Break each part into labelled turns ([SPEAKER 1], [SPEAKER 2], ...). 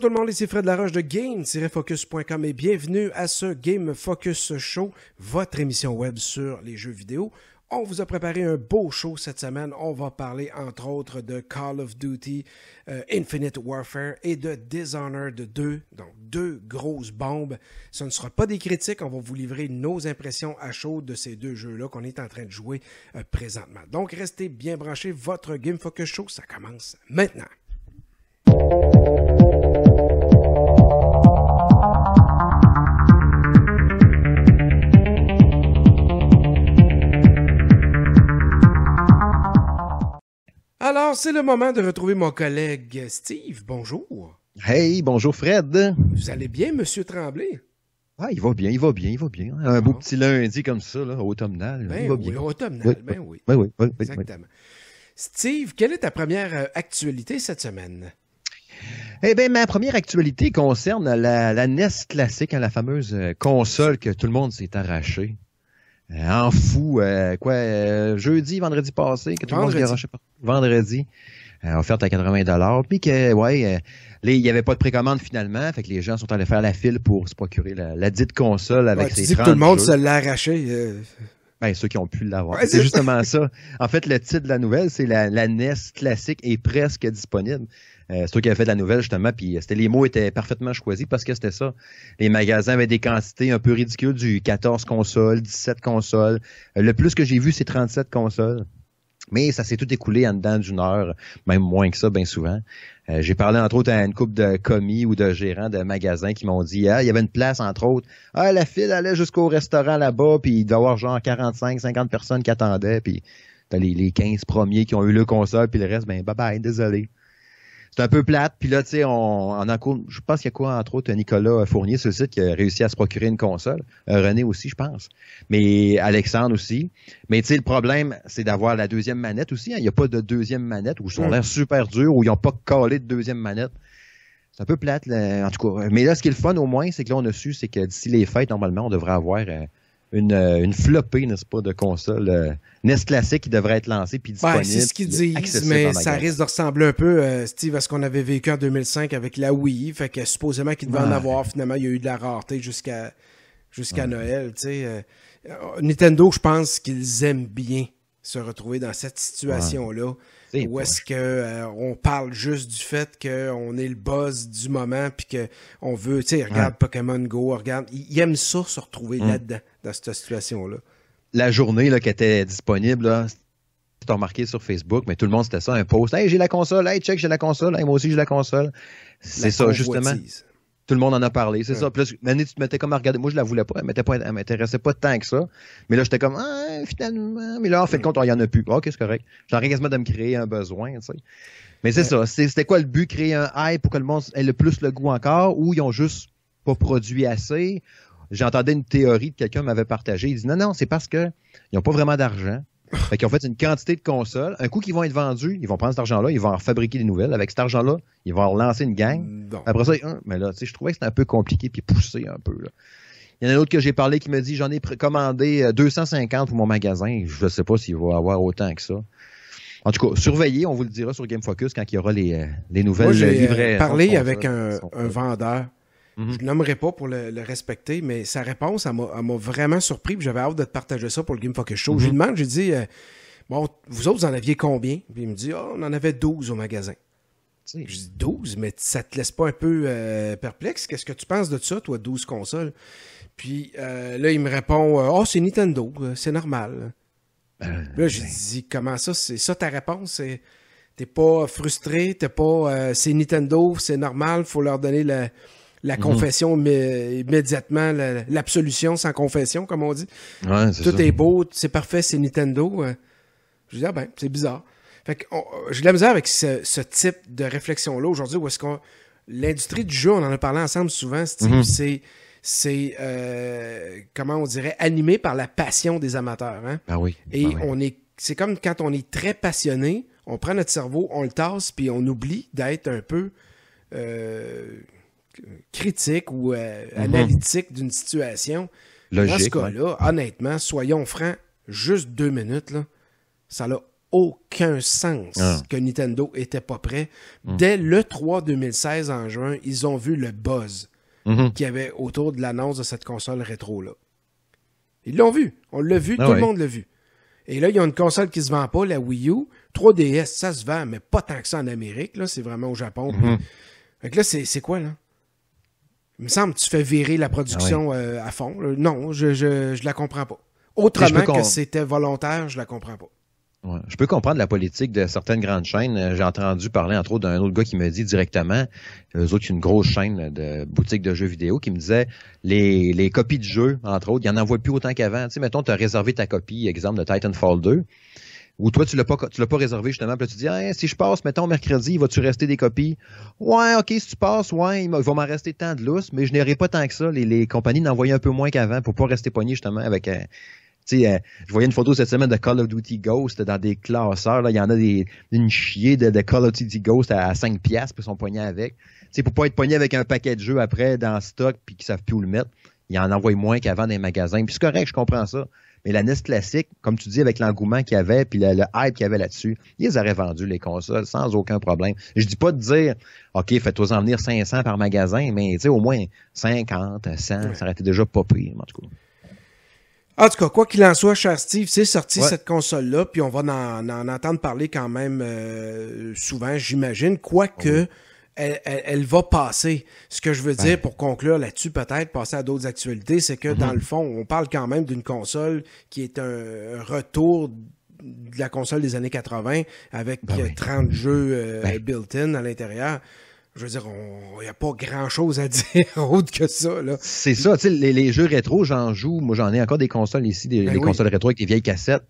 [SPEAKER 1] Bonjour tout le monde, ici Fred Laroche de Game-Focus.com et bienvenue à ce Game Focus Show, votre émission web sur les jeux vidéo. On vous a préparé un beau show cette semaine. On va parler entre autres de Call of Duty, euh, Infinite Warfare et de Dishonored 2. Donc deux grosses bombes. Ce ne sera pas des critiques. On va vous livrer nos impressions à chaud de ces deux jeux-là qu'on est en train de jouer euh, présentement. Donc restez bien branchés. Votre Game Focus Show, ça commence maintenant. Alors, c'est le moment de retrouver mon collègue Steve. Bonjour.
[SPEAKER 2] Hey, bonjour Fred.
[SPEAKER 1] Vous allez bien, Monsieur Tremblay?
[SPEAKER 2] Ah, il va bien, il va bien, il va bien. Un beau petit lundi comme ça, là, automnal.
[SPEAKER 1] Ben
[SPEAKER 2] il va
[SPEAKER 1] oui,
[SPEAKER 2] bien.
[SPEAKER 1] automnal,
[SPEAKER 2] Oui,
[SPEAKER 1] ben oui.
[SPEAKER 2] Oui, oui.
[SPEAKER 1] Exactement. Steve, quelle est ta première euh, actualité cette semaine?
[SPEAKER 2] Eh bien, ma première actualité concerne la, la NES classique, hein, la fameuse euh, console que tout le monde s'est arraché. Euh, en fou, euh, quoi, euh, jeudi, vendredi passé, que tout le monde arraché par- vendredi, euh, offerte à 80 dollars, puis que, ouais, euh, il n'y avait pas de précommande finalement, fait que les gens sont allés faire la file pour se procurer la, la dite console avec
[SPEAKER 1] Ouais, tu
[SPEAKER 2] ses
[SPEAKER 1] dis que
[SPEAKER 2] 30
[SPEAKER 1] tout le monde
[SPEAKER 2] jeux.
[SPEAKER 1] se l'a arraché. euh,
[SPEAKER 2] Ben, ceux qui ont pu l'avoir.
[SPEAKER 1] Ouais,
[SPEAKER 2] c'est justement ça. En fait, le titre de la nouvelle, c'est la, la NES classique est presque disponible. Euh, c'est toi qui as fait la nouvelle, justement, puis c'était les mots étaient parfaitement choisis parce que c'était ça. Les magasins avaient des quantités un peu ridicules du 14 consoles, 17 consoles. Euh, le plus que j'ai vu, c'est 37 consoles. Mais ça s'est tout écoulé en dedans d'une heure, même moins que ça, bien souvent. Euh, j'ai parlé entre autres à une couple de commis ou de gérants de magasins qui m'ont dit ah, il y avait une place entre autres. Ah, la file allait jusqu'au restaurant là-bas, puis il doit y avoir genre 45, 50 personnes qui attendaient, puis t'as les, les 15 premiers qui ont eu le console, puis le reste, ben bye bye, désolé. C'est un peu plate, puis là, tu sais, on, on a je pense qu'il y a quoi, entre autres, Nicolas Fournier sur le site qui a réussi à se procurer une console. Euh, René aussi, je pense. Mais Alexandre aussi. Mais tu sais, le problème, c'est d'avoir la deuxième manette aussi. hein. Il n'y a pas de deuxième manette, ou ils sont
[SPEAKER 1] Mm.
[SPEAKER 2] l'air super durs, ou ils n'ont pas collé de deuxième manette. C'est un peu plate, là, en tout cas. Mais là, ce qui est le fun au moins, c'est que là, on a su, c'est que d'ici les fêtes, normalement, on devrait avoir euh, une, euh, une flopée, n'est-ce pas, de consoles euh, NES classique qui devrait être lancée puis disponible.
[SPEAKER 1] Ouais, c'est ce qu'ils disent, mais ça risque de ressembler un peu, euh, Steve, à ce qu'on avait vécu en 2005 avec la Wii. Fait que supposément qu'il devait en
[SPEAKER 2] Ouais.
[SPEAKER 1] avoir, finalement, il y a eu de la rareté jusqu'à jusqu'à Noël. tu sais. Euh, Nintendo, je pense qu'ils aiment bien se retrouver dans cette situation-là.
[SPEAKER 2] C'est
[SPEAKER 1] Où est-ce que euh, on parle juste du fait qu'on est le buzz du moment puis que on veut, tu sais, regarde Pokémon Go, regarde, ils ils aiment ça se retrouver
[SPEAKER 2] Mm.
[SPEAKER 1] là-dedans, dans cette situation-là.
[SPEAKER 2] la journée là, qui était disponible, là, t'as remarqué sur Facebook, mais tout le monde c'était ça, un post. Hey, j'ai la console, hey, check, j'ai la console, hey, moi aussi j'ai la console. C'est ça, justement. Tout le monde en a parlé, c'est
[SPEAKER 1] Ouais.
[SPEAKER 2] ça. Là, Mané, tu te mettais comme à regarder. Moi, je la voulais pas. Elle elle m'intéressait pas tant que ça. Mais là, j'étais comme, ah, finalement. Mais là, en fait, de compte, il y en a plus. Ok, c'est correct. J'en ai quasiment de me créer un besoin, tu sais. Mais c'est
[SPEAKER 1] Ouais.
[SPEAKER 2] ça. C'était quoi le but? Créer un hype pour que le monde ait le plus le goût encore ou ils ont juste pas produit assez? J'entendais une théorie que quelqu'un m'avait partagée. Il dit, non, non, c'est parce que ils ont pas vraiment d'argent. Fait qu'ils ont fait une quantité de consoles. Un coup qu'ils vont être vendus, ils vont prendre cet argent-là, ils vont en fabriquer des nouvelles. Avec cet argent-là, ils vont relancer une gang. Après ça, hein, mais là, tu sais, je trouvais que c'était un peu compliqué puis poussé un peu. Là. Il y en a un autre que j'ai parlé qui me dit j'en ai commandé euh, 250 pour mon magasin. Je ne sais pas s'il va avoir autant que ça. En tout cas, surveillez, on vous le dira sur Game Focus quand il y aura les, euh, les nouvelles
[SPEAKER 1] Moi, j'ai euh, parlé avec un,
[SPEAKER 2] faites. Mhm.
[SPEAKER 1] Je ne nommerai pas pour le, le respecter, mais sa réponse, elle m'a vraiment surpris. J'avais hâte de te partager ça pour le Game Focus Show. Je lui demande, j'ai dit, euh, bon, vous autres, vous en aviez combien? Puis il me dit, oh, on en avait 12 au magasin. Je dis 12, mais ça te laisse pas un peu euh, perplexe? Qu'est-ce que tu penses de ça, toi, 12 consoles? Puis euh, là, il me répond, euh, oh, c'est Nintendo, euh, c'est normal.
[SPEAKER 2] ben,
[SPEAKER 1] Là, j'ai dit, comment ça? C'est ça ta réponse? C'est- T'es pas frustré, t'es pas. euh, c'est Nintendo, c'est normal, faut leur donner la, la
[SPEAKER 2] Mhm.
[SPEAKER 1] confession imé- immédiatement, la- l'absolution sans confession, comme on dit.
[SPEAKER 2] ouais,
[SPEAKER 1] Tout
[SPEAKER 2] ça.
[SPEAKER 1] est beau, c'est parfait, c'est Nintendo. euh. Je dis, ah ben, c'est bizarre. Fait que on- j'ai de la misère avec ce, ce type de réflexion-là aujourd'hui, où est-ce qu'on. L'industrie du jeu, on en a parlé ensemble souvent,
[SPEAKER 2] Mhm.
[SPEAKER 1] c'est. C'est, euh, comment on dirait, animé par la passion des amateurs. Hein?
[SPEAKER 2] Ah oui.
[SPEAKER 1] Et
[SPEAKER 2] oui.
[SPEAKER 1] on est, c'est comme quand on est très passionné, on prend notre cerveau, on le tasse, puis on oublie d'être un peu euh, critique ou euh, analytique d'une situation. Dans ce
[SPEAKER 2] Logique. ouais.
[SPEAKER 1] cas-là, honnêtement, soyons francs, juste deux minutes, là, ça n'a aucun sens
[SPEAKER 2] Ah.
[SPEAKER 1] que Nintendo était pas prêt.
[SPEAKER 2] Mm.
[SPEAKER 1] Dès le 3 2016 en juin, ils ont vu le buzz
[SPEAKER 2] Mhm.
[SPEAKER 1] qu'il y avait autour de l'annonce de cette console rétro-là. Ils l'ont vu. On l'a vu,
[SPEAKER 2] Ah
[SPEAKER 1] tout
[SPEAKER 2] ouais.
[SPEAKER 1] le monde l'a vu. Et là, il y a une console qui se vend pas, la Wii U. 3DS, ça se vend, mais pas tant que ça en Amérique. Là, c'est vraiment au Japon.
[SPEAKER 2] Mhm.
[SPEAKER 1] Fait que là, c'est quoi, là? Il me semble que tu fais virer la production euh, à fond. Non, je, je, je la comprends pas. Autrement que c'était volontaire, je la comprends pas.
[SPEAKER 2] Ouais. Je peux comprendre la politique de certaines grandes chaînes. Euh, J'ai entendu parler, entre autres, d'un autre gars qui me dit directement, eux autres, une grosse chaîne de boutiques de jeux vidéo, qui me disait les, les copies de jeux, entre autres, il n'y en envoie plus autant qu'avant. Tu sais, mettons, tu as réservé ta copie, exemple, de Titanfall 2, ou toi, tu l'as pas, l'as pas réservé, justement, puis là, tu dis, si je passe, mettons, mercredi, vas-tu rester des copies? Ouais, ok, si tu passes, ouais, il va m'en rester tant de lousse, mais je n'aurai pas tant que ça. Les, compagnies n'envoyaient un peu moins qu'avant pour pas rester pogné, justement, avec euh, tu sais, euh, je voyais une photo cette semaine de Call of Duty Ghost dans des classeurs. Là, il y en a des, une chier de, Call of Duty Ghost à, 5 piastres puis ils sont avec. Tu sais, pour pas être pogné avec un paquet de jeux après dans le stock puis qu'ils savent plus où le mettre, ils en envoient moins qu'avant dans les magasins. Puis c'est correct, je comprends ça. Mais la NES classique, comme tu dis, avec l'engouement qu'il y avait puis le, le hype qu'il y avait là-dessus, ils auraient vendu les consoles sans aucun problème. Je dis pas de dire, OK, faites-toi en venir 500 par magasin, mais tu sais, au moins 50, 100,
[SPEAKER 1] Ouais.
[SPEAKER 2] ça aurait été déjà pas pire, en tout cas.
[SPEAKER 1] En tout cas, quoi qu'il en soit, cher Steve, c'est sorti
[SPEAKER 2] Ouais.
[SPEAKER 1] cette console-là, puis on va en, en entendre parler quand même euh, souvent, j'imagine, quoique elle, elle- elle va passer. Ce que je veux dire, pour conclure là-dessus, peut-être, passer à d'autres actualités, c'est que dans le fond, on parle quand même d'une console qui est un, retour de la console des années 80 avec
[SPEAKER 2] Ben
[SPEAKER 1] euh,
[SPEAKER 2] oui.
[SPEAKER 1] 30 jeux euh,
[SPEAKER 2] Ben.
[SPEAKER 1] built-in à l'intérieur. Je veux dire, il n'y a pas grand-chose à dire autre que ça.
[SPEAKER 2] C'est ça, tu sais, les, les jeux rétro, j'en joue. Moi, j'en ai encore des consoles ici, des,
[SPEAKER 1] Ben oui.
[SPEAKER 2] consoles rétro avec des vieilles cassettes.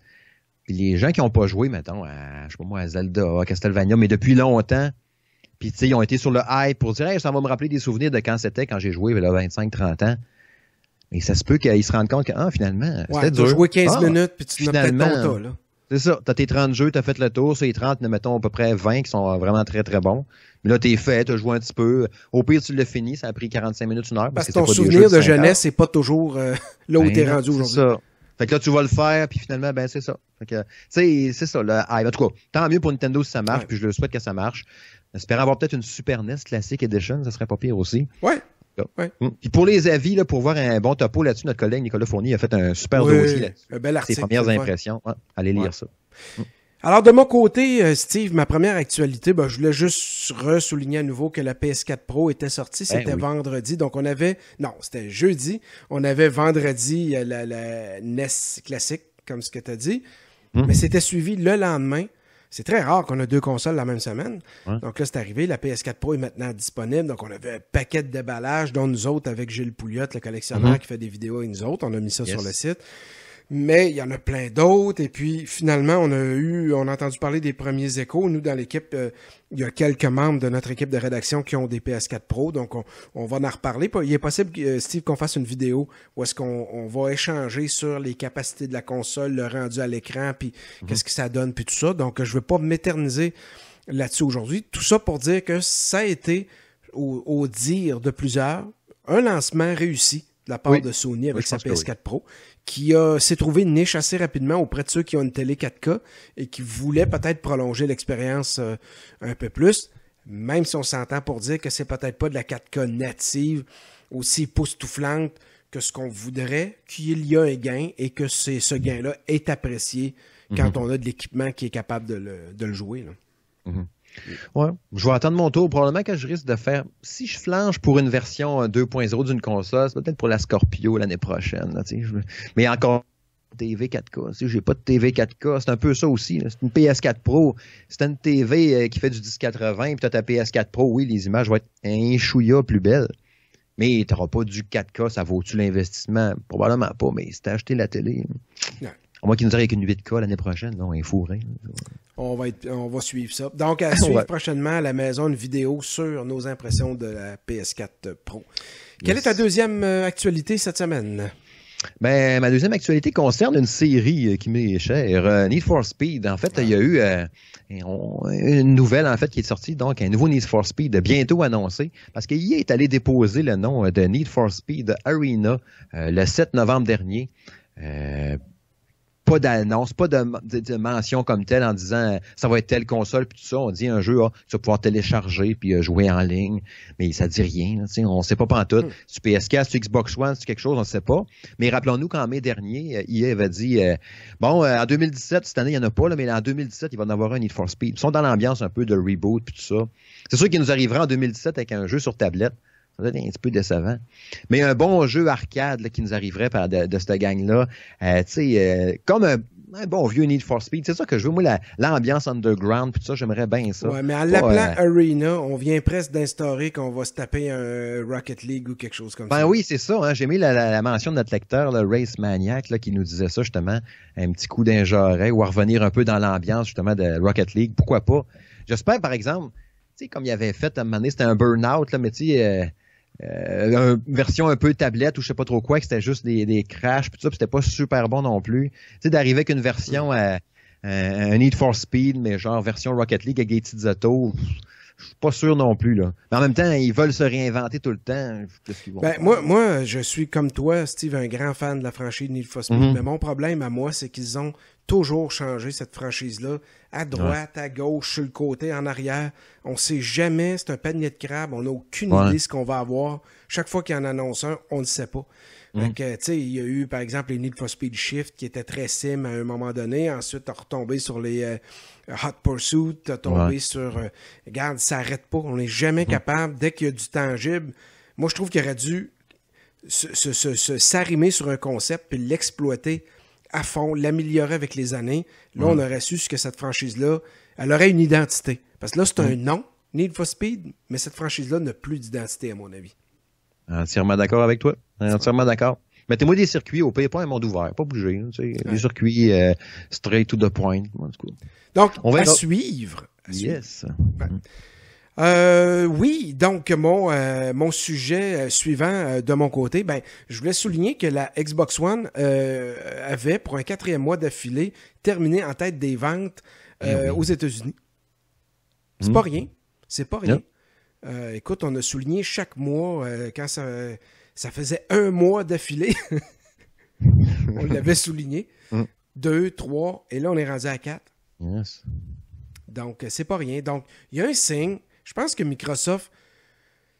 [SPEAKER 2] Puis les gens qui n'ont pas joué, mettons, à, je sais pas moi, à Zelda, à Castlevania, mais depuis longtemps, puis tu sais, ils ont été sur le hype pour dire, hey, ça va me rappeler des souvenirs de quand c'était, quand j'ai joué, il y a 25-30 ans. Mais ça se peut qu'ils se rendent compte que, ah, finalement,
[SPEAKER 1] Ouais,
[SPEAKER 2] c'était
[SPEAKER 1] tu as
[SPEAKER 2] dur.
[SPEAKER 1] joué 15
[SPEAKER 2] Ah,
[SPEAKER 1] minutes, puis tu n'as peut-être ton tas. Là.
[SPEAKER 2] C'est ça. T'as tes 30 jeux, t'as fait le tour. Sur les 30, mettons à peu près 20 qui sont vraiment très, très bons. Mais là, t'es fait, t'as joué un petit peu. Au pire, tu l'as fini. Ça a pris 45 minutes, une heure.
[SPEAKER 1] Parce que
[SPEAKER 2] c'est
[SPEAKER 1] ton
[SPEAKER 2] pas
[SPEAKER 1] souvenir de jeunesse n'est pas toujours euh, là où
[SPEAKER 2] Ben
[SPEAKER 1] t'es rendu
[SPEAKER 2] c'est
[SPEAKER 1] aujourd'hui.
[SPEAKER 2] ça. Fait que là, tu vas le faire, puis finalement, ben, c'est ça. Fait que, tu sais, c'est ça, le hype. En tout cas, tant mieux pour Nintendo si ça marche,
[SPEAKER 1] Ouais.
[SPEAKER 2] puis je le souhaite que ça marche. Espérant avoir peut-être une Super NES Classic Edition, ça serait pas pire aussi.
[SPEAKER 1] Ouais.
[SPEAKER 2] Mm. Puis pour les avis, là, pour voir un bon topo là-dessus, notre collègue Nicolas Fournier a fait un super
[SPEAKER 1] Oui,
[SPEAKER 2] dossier là-dessus.
[SPEAKER 1] un bel
[SPEAKER 2] Ses
[SPEAKER 1] article.
[SPEAKER 2] premières
[SPEAKER 1] le fun.
[SPEAKER 2] impressions. Ouais, allez lire ça.
[SPEAKER 1] Alors, de mon côté, euh, Steve, ma première actualité, ben, je voulais juste ressouligner à nouveau que la PS4 Pro était sortie.
[SPEAKER 2] Ben
[SPEAKER 1] C'était
[SPEAKER 2] oui.
[SPEAKER 1] vendredi. Donc, on avait. Non, c'était jeudi. On avait vendredi euh, la, la NES classique, comme ce que tu as dit.
[SPEAKER 2] Mhm.
[SPEAKER 1] Mais c'était suivi le lendemain. C'est très rare qu'on a deux consoles la même semaine.
[SPEAKER 2] Ouais.
[SPEAKER 1] Donc là, c'est arrivé. La PS4 Pro est maintenant disponible. Donc, on avait un paquet de déballages, dont nous autres, avec Gilles Pouliot, le collectionneur
[SPEAKER 2] Mhm.
[SPEAKER 1] qui fait des vidéos avec nous autres. On a mis ça
[SPEAKER 2] Yes.
[SPEAKER 1] sur le site. Mais il y en a plein d'autres. Et puis, finalement, on a eu, on a entendu parler des premiers échos. Nous, dans l'équipe, euh, il y a quelques membres de notre équipe de rédaction qui ont des PS4 Pro. Donc, on, on va en reparler. Il est possible, euh, Steve, qu'on fasse une vidéo où est-ce qu'on on va échanger sur les capacités de la console, le rendu à l'écran, puis qu'est-ce que ça donne, puis tout ça. Donc, je ne veux pas m'éterniser là-dessus aujourd'hui. Tout ça pour dire que ça a été, au, au dire de plusieurs, un lancement réussi de la part
[SPEAKER 2] Oui.
[SPEAKER 1] de Sony avec sa
[SPEAKER 2] pense que oui.
[SPEAKER 1] PS4 Pro, qui a- s'est trouvé une niche assez rapidement auprès de ceux qui ont une télé 4K et qui voulaient peut-être prolonger l'expérience euh, un peu plus, même si on s'entend pour dire que c'est peut-être pas de la 4K native aussi époustouflante que ce qu'on voudrait, qu'il y a un gain et que c'est, ce gain-là est apprécié quand on a de l'équipement qui est capable de le, de le jouer. là.
[SPEAKER 2] Ouais. Je vais attendre mon tour. Probablement que je risque de faire. Si je flanche pour une version euh, 2.0 d'une console, c'est peut-être pour la Scorpio l'année prochaine. là, tu sais, je- Mais encore. TV 4K. Tu sais, j'ai pas de TV 4K. C'est un peu ça aussi. C'est une PS4 Pro. C'est une TV euh, qui fait du 1080. Puis t'as ta PS4 Pro. Oui, les images vont être un chouïa plus belles. Mais t'auras pas du 4K. Ça vaut-tu l'investissement? Probablement pas. Mais si t'as acheté la télé.
[SPEAKER 1] Ouais.
[SPEAKER 2] À moins qu'il nous arrive avec une 8K l'année prochaine. Non, un fourré.
[SPEAKER 1] On va, être- on va suivre ça. Donc, à suivre
[SPEAKER 2] Ouais.
[SPEAKER 1] prochainement à la maison une vidéo sur nos impressions de la PS4 Pro. Quelle est ta deuxième euh, actualité cette semaine?
[SPEAKER 2] Ben, ma deuxième actualité concerne une série euh, qui m'est chère, euh, Need for Speed. En fait, il y a eu euh, on- une nouvelle en fait qui est sortie, donc un nouveau Need for Speed bientôt annoncé, parce qu'il est allé déposer le nom de Need for Speed Arena euh, le 7 novembre dernier. Euh, pas d'annonce, pas de, mention comme telle en disant ça va être telle console puis tout ça. On dit un jeu, ah, tu vas pouvoir télécharger puis jouer en ligne, mais ça dit rien. Là, on sait pas tout. Mm. Sur PS4, sur Xbox One, c'est quelque chose, on sait pas. Mais rappelons-nous qu'en mai dernier, EA avait dit bon, en 2017 cette année il y en a pas là, mais en 2017 il va en avoir un Need for Speed. Ils sont dans l'ambiance un peu de reboot puis tout ça. C'est sûr qu'il nous arrivera en 2017 avec un jeu sur tablette. Ça va être un petit peu décevant. Mais un bon jeu arcade qui nous arriverait par de, cette gang-là, euh, tu sais, euh, comme un, bon vieux Need for Speed. C'est ça que je veux. Moi, l'ambiance underground, puis ça, j'aimerais bien ça.
[SPEAKER 1] Ouais, mais en l'appelant euh, Arena, on vient presque d'instaurer qu'on va se taper un Rocket League ou quelque chose comme
[SPEAKER 2] ben
[SPEAKER 1] ça.
[SPEAKER 2] Ben oui, c'est ça. Hein. J'ai mis la, mention de notre lecteur, le Race Maniac, là, qui nous disait ça, justement. Un petit coup d'injoré ou à revenir un peu dans l'ambiance, justement, de Rocket League. Pourquoi pas? J'espère, par exemple, tu sais, comme il avait fait à un moment donné, c'était un burn-out, là, mais tu sais, euh, une version un peu tablette ou je sais pas trop quoi, que c'était juste des, des crashs, tout ça, c'était pas super bon non plus. Tu sais, d'arriver avec une version à, un Need for Speed, mais genre version Rocket League avec des petites autos, je suis pas sûr non plus là. Mais en même temps, ils veulent se réinventer tout le temps.
[SPEAKER 1] Ben, moi, moi, je suis comme toi, Steve, un grand fan de la franchise Need for Speed. Mm-hmm. Mais mon problème à moi, c'est qu'ils ont toujours changé cette franchise-là. À droite, à gauche, sur le côté, en arrière. On sait jamais. C'est un panier de crabe. On n'a aucune idée de ce qu'on va avoir. Chaque fois qu'il y en annonce un, on ne sait pas. Mm. il y a eu, par exemple, les Need for Speed Shift qui étaient très sim à un moment donné. Ensuite, tu retombé sur les euh, Hot Pursuit, tu tombé sur. Euh, regarde, ça n'arrête pas. On n'est jamais mm. capable, dès qu'il y a du tangible. Moi, je trouve qu'il aurait dû s'arrimer sur un concept puis l'exploiter à fond, l'améliorer avec les années. Là, on aurait su que cette franchise-là, elle aurait une identité. Parce que là, c'est un nom, Need for Speed, mais cette franchise-là n'a plus d'identité, à mon avis.
[SPEAKER 2] Entièrement d'accord avec toi. Entièrement d'accord. Mettez-moi des circuits au pays, pas un monde ouvert, pas bouger. Des circuits euh, straight to the point.
[SPEAKER 1] Donc, on va à suivre.
[SPEAKER 2] yes.
[SPEAKER 1] Euh, oui, donc mon, euh, mon sujet euh, suivant de mon côté, ben, je voulais souligner que la Xbox One avait, pour un quatrième mois d'affilée, terminé en tête des ventes eh aux États-Unis. C'est hmm. pas rien. C'est pas rien. écoute, on a souligné chaque mois, quand ça, ça faisait un mois d'affilée, on l'avait souligné. Hmm. Deux, trois, et là, on est rendu à quatre.
[SPEAKER 2] Yes.
[SPEAKER 1] Donc, c'est pas rien. Donc, il y a un signe je pense que Microsoft,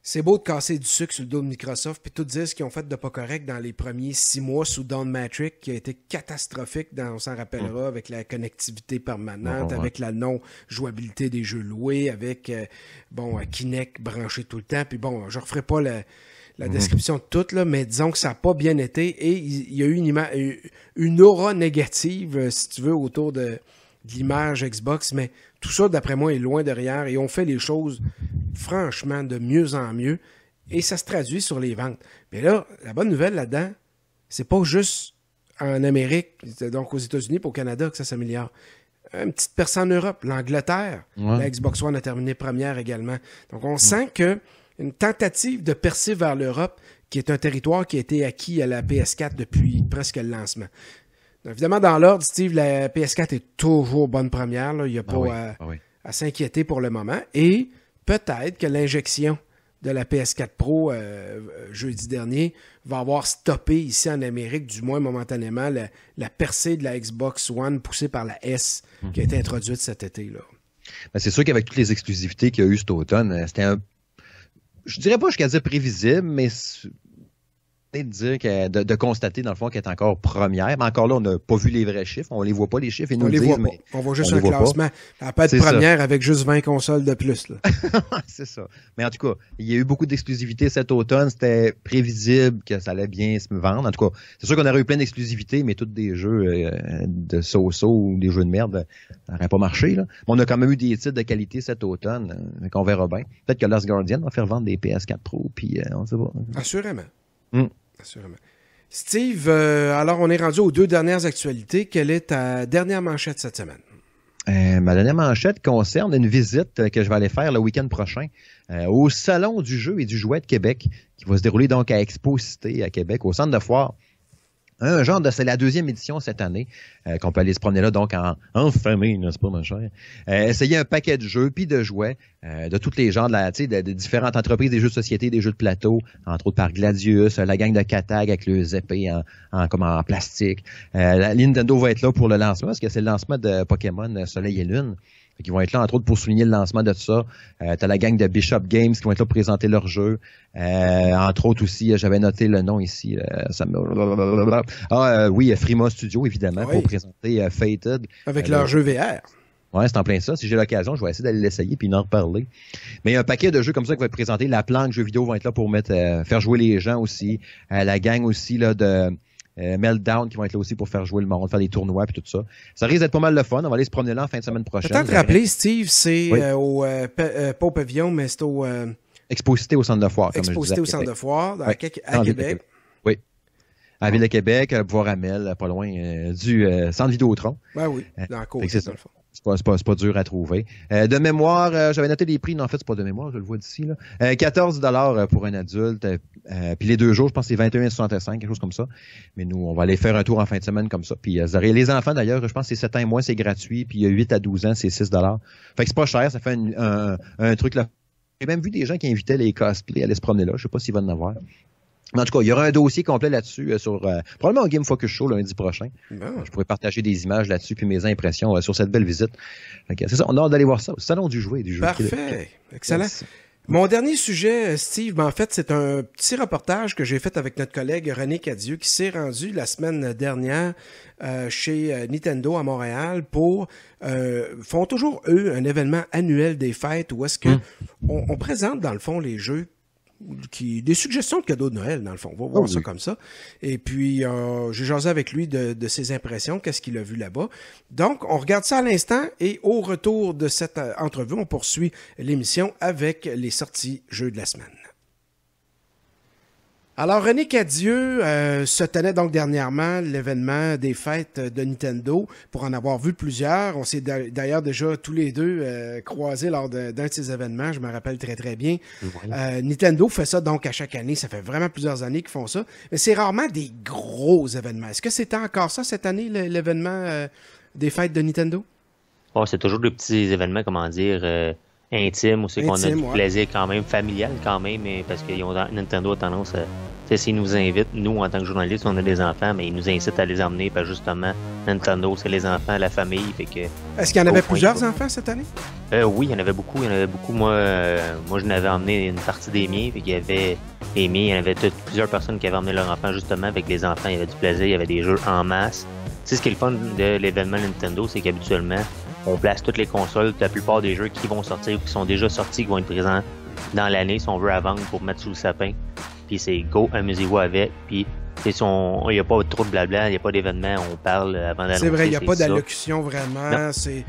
[SPEAKER 1] c'est beau de casser du sucre sur le dos de Microsoft puis tout dire ce qu'ils ont fait de pas correct dans les premiers six mois sous Don Matrix, qui a été catastrophique, dans, on s'en rappellera, avec la connectivité permanente, avec la non-jouabilité des jeux loués, avec euh, bon Kinect branché tout le temps. Puis bon, je referai pas la, mhm. description de tout, là, mais disons que ça n'a pas bien été et il y a eu une, une aura négative, euh, si tu veux, autour de l'image Xbox, mais tout ça, d'après moi, est loin derrière et on fait les choses franchement de mieux en mieux et ça se traduit sur les ventes. Mais là, la bonne nouvelle là-dedans, c'est pas juste en Amérique, donc aux États-Unis et au Canada que ça s'améliore. Une petite personne en Europe, l'Angleterre, la Xbox One a terminé première également. Donc on sent que une tentative de percer vers l'Europe, qui est un territoire qui a été acquis à la PS4 depuis presque le lancement. Évidemment, dans l'ordre, Steve, la PS4 est toujours bonne première. Il n'y a ah pas ah à, s'inquiéter pour le moment. Et peut-être que l'injection de la PS4 Pro euh, jeudi dernier va avoir stoppé ici en Amérique, du moins momentanément, la, percée de la Xbox One poussée par la S qui a été mhm. introduite cet été. là.
[SPEAKER 2] Ben, c'est sûr qu'avec toutes les exclusivités qu'il y a eu cet automne, euh, c'était un. Je dirais pas jusqu'à dire prévisible, mais de dire que, de, constater dans le fond qu'elle est encore première. Mais encore là, on n'a pas vu les vrais chiffres. On les voit pas les chiffres. Ils nous on les disent, voit pas.
[SPEAKER 1] on voit juste un classement. Elle peut être première avec juste 20 consoles de plus.
[SPEAKER 2] c'est ça. Mais en tout cas, il y a eu beaucoup d'exclusivité cet automne. C'était prévisible que ça allait bien se vendre. En tout cas, c'est sûr qu'on aurait eu plein d'exclusivités, mais tous des jeux euh, de so-so ou des jeux de merde, ça n'aurait pas marché. Là. Mais on a quand même eu des titres de qualité cet automne. Euh, qu'on verra bien. Peut-être que Last Guardian va faire vendre des PS4 Pro. Puis euh, on sait pas.
[SPEAKER 1] Assurément. Steve, euh, alors on est rendu aux deux dernières actualités. Quelle est ta dernière manchette cette semaine?
[SPEAKER 2] Euh, ma dernière manchette concerne une visite que je vais aller faire le week-end prochain euh, au Salon du jeu et du jouet de Québec, qui va se dérouler donc à Expo Cité à Québec, au centre de foire. Un genre de, c'est la deuxième édition cette année. qu'on peut aller se promener là, donc en, famille, n'est-ce pas, mon cher? essayer un paquet de jeux, puis de jouets de tous les genres, de, la, de, de, différentes entreprises, des jeux de société, des jeux de plateau, entre autres par Gladius, la gang de Catag avec les épées en, en, comme en plastique. la Nintendo va être là pour le lancement, parce que c'est le lancement de Pokémon Soleil et Lune qui vont être là, entre autres, pour souligner le lancement de ça. Euh, tu as la gang de Bishop Games qui vont être là pour présenter leur jeu. Euh, entre autres aussi, j'avais noté le nom ici. Euh, ça me... Ah oui, Frima Studio, évidemment, pour présenter Fated.
[SPEAKER 1] Avec leur jeu VR.
[SPEAKER 2] Ouais, c'est en plein ça. Si j'ai l'occasion, je vais essayer d'aller l'essayer puis en reparler. Mais il y a un paquet de jeux comme ça qui va être présenté. La planque jeux vidéo vont être là pour mettre, faire jouer les gens aussi. la gang aussi là de euh, Meltdown qui vont être là aussi pour faire jouer le monde, faire des tournois et tout ça. Ça risque d'être pas mal de fun. On va aller se promener là en fin de semaine prochaine.
[SPEAKER 1] Peut-être rappeler, Steve, c'est euh, au euh, pas au pavillon, mais c'est au
[SPEAKER 2] Exposité au centre de foire. Comme
[SPEAKER 1] Exposité au centre de foire à, Québec.
[SPEAKER 2] Oui. À la ville de Québec, à Bois-Ramel, pas loin du centre Vidéotron.
[SPEAKER 1] Ben oui, dans la côte, dans le fond.
[SPEAKER 2] C'est pas, pas, pas, dur à trouver. Euh, de mémoire, euh, j'avais noté les prix. Non, en fait, c'est pas de mémoire, je le vois d'ici. Euh, 14 dollars pour un adulte. Euh, puis les deux jours, je pense que c'est 21,65, quelque chose comme ça. Mais nous, on va aller faire un tour en fin de semaine comme ça. Puis les enfants, d'ailleurs, je pense que c'est 7 ans et moins, c'est gratuit. Puis 8 à 12 ans, c'est 6 dollars. Fait que c'est pas cher, ça fait un, un, truc là. J'ai même vu des gens qui invitaient les cosplays à aller se promener là. Je sais pas s'ils vont en avoir. En tout cas, il y aura un dossier complet là-dessus euh, sur euh, probablement au Game Focus Show lundi prochain. Je pourrais partager des images là-dessus puis mes impressions euh, sur cette belle visite. C'est ça, on a hâte d'aller voir ça au salon du jouet du jeu.
[SPEAKER 1] Parfait, excellent. Mon dernier sujet, Steve, ben, en fait, c'est un petit reportage que j'ai fait avec notre collègue René Cadieux qui s'est rendu la semaine dernière chez Nintendo à Montréal pour font toujours eux un événement annuel des fêtes où est-ce que hmm. on présente dans le fond les jeux qui des suggestions de cadeaux de Noël dans le fond. On va voir ah ça comme ça. Et puis euh, j'ai jasé avec lui de, de ses impressions, qu'est-ce qu'il a vu là-bas. Donc on regarde ça à l'instant et au retour de cette euh, entrevue, on poursuit l'émission avec les sorties jeux de la semaine. Alors, René Cadieux euh, se tenait donc dernièrement l'événement des fêtes de Nintendo pour en avoir vu plusieurs. On s'est d'ailleurs déjà tous les deux euh, croisés lors d'un de, ces événements. Je me rappelle très très bien. Euh, Nintendo fait ça donc à chaque année. Ça fait vraiment plusieurs années qu'ils font ça. Mais c'est rarement des gros événements. Est-ce que c'était encore ça cette année, l'événement des fêtes de Nintendo?
[SPEAKER 3] Oh, c'est toujours des petits événements, comment dire intime, aussi qu'on a du plaisir quand même familial quand même, parce que Nintendo a tendance à, s'ils nous invitent, nous en tant que journalistes, on a des enfants, mais ils nous incitent à les emmener, parce justement, Nintendo, c'est les enfants, la famille, fait que...
[SPEAKER 1] Est-ce qu'il y en avait plusieurs enfants cette année?
[SPEAKER 3] Euh, oui, il y en avait beaucoup, il y en avait beaucoup. Moi, euh, moi je n'avais emmené une partie des miens, fait qu'il y avait les miens, il y en avait plusieurs personnes qui avaient emmené leurs enfants justement, avec les enfants, il y avait du plaisir, il y avait des jeux en masse. Tu sais, ce qui est le fun de l'événement Nintendo, c'est qu'habituellement, on place toutes les consoles, la plupart des jeux qui vont sortir ou qui sont déjà sortis, qui vont être présents dans l'année, si on veut à vendre pour mettre sous le sapin. Puis c'est go, amusez-vous avec. Puis il n'y a pas trop de blabla, il n'y a pas d'événement, on parle avant d'annoncer.
[SPEAKER 1] C'est vrai, il n'y a pas d'allocution vraiment. C'est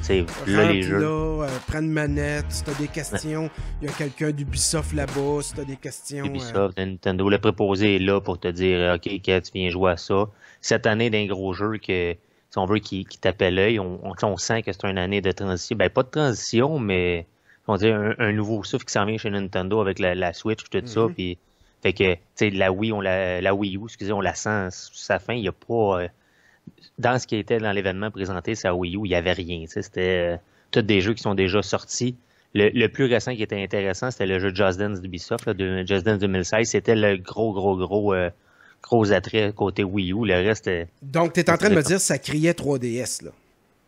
[SPEAKER 1] là les jeux. Là, euh, prendre manette, si t'as des questions, il y a quelqu'un d'Ubisoft là-bas, si t'as des questions.
[SPEAKER 3] Ubisoft, euh... Nintendo, le préposé est là pour te dire, OK, tu viens jouer à ça. Cette année d'un gros jeu que si on veut, qui, qui t'appelle l'œil. On, on, sent que c'est une année de transition. Ben, pas de transition, mais on dirait un, un nouveau souffle qui s'en vient chez Nintendo avec la, la Switch, tout ça. Mm-hmm. Puis, fait que, tu sais, la Wii, on la, la Wii U, excusez, on la sent sa fin. Il n'y a pas. Euh, dans ce qui était dans l'événement présenté, c'est la Wii U, il n'y avait rien. C'était euh, tous des jeux qui sont déjà sortis. Le, le, plus récent qui était intéressant, c'était le jeu Just Dance d'Ubisoft, de Just Dance 2016. C'était le gros, gros, gros euh, gros attrait côté Wii U. Le reste.
[SPEAKER 1] Donc, tu es en train de me dire que ça criait 3DS, là.